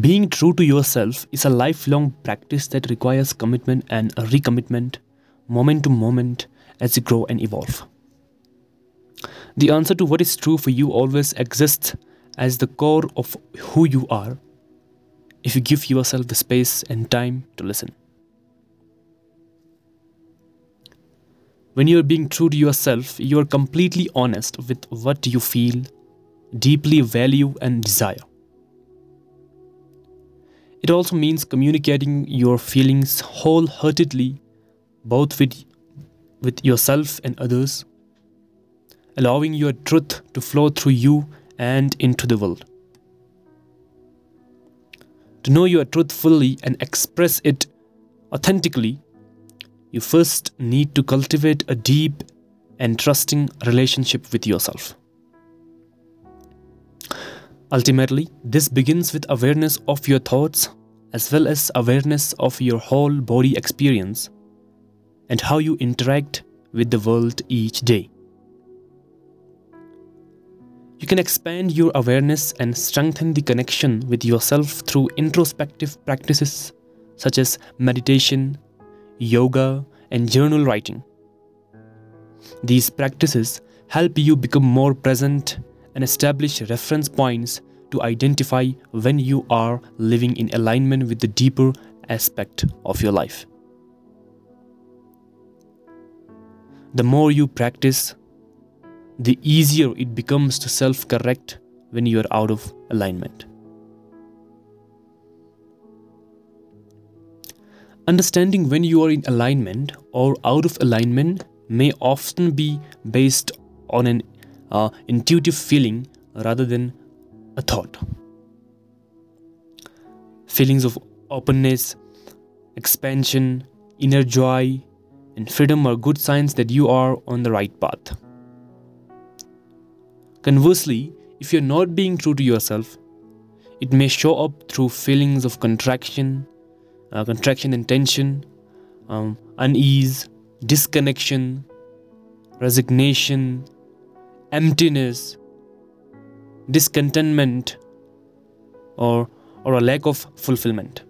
Being true to yourself is a lifelong practice that requires commitment and recommitment, moment to moment, as you grow and evolve. The answer to what is true for you always exists as the core of who you are if you give yourself the space and time to listen. When you are being true to yourself, you are completely honest with what you feel, deeply value, and desire. It also means communicating your feelings wholeheartedly, both with, with yourself and others, allowing your truth to flow through you and into the world. To know your truth fully and express it authentically you first need to cultivate a deep and trusting relationship with yourself. Ultimately, this begins with awareness of your thoughts as well as awareness of your whole body experience and how you interact with the world each day. You can expand your awareness and strengthen the connection with yourself through introspective practices such as meditation, yoga, and journal writing. These practices help you become more present and establish reference points to identify when you are living in alignment with the deeper aspect of your life. The more you practice, the easier it becomes to self correct when you are out of alignment. Understanding when you are in alignment or out of alignment may often be based on an uh, intuitive feeling rather than a thought. Feelings of openness, expansion, inner joy, and freedom are good signs that you are on the right path. Conversely, if you're not being true to yourself, it may show up through feelings of contraction, uh, contraction and tension, um, unease, disconnection, resignation, emptiness, discontentment, or, or a lack of fulfillment.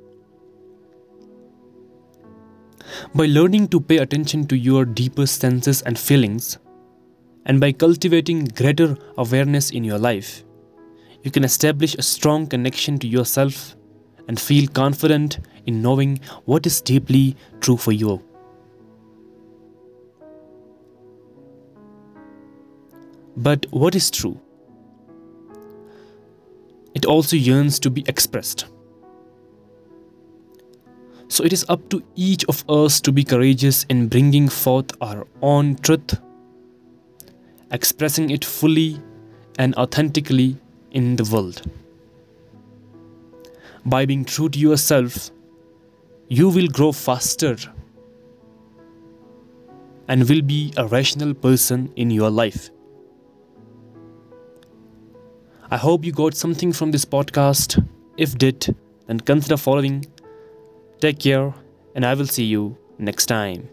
By learning to pay attention to your deeper senses and feelings, and by cultivating greater awareness in your life, you can establish a strong connection to yourself and feel confident in knowing what is deeply true for you. But what is true? It also yearns to be expressed. So it is up to each of us to be courageous in bringing forth our own truth, expressing it fully and authentically in the world. By being true to yourself, you will grow faster and will be a rational person in your life. I hope you got something from this podcast. If did, then consider following. Take care, and I will see you next time.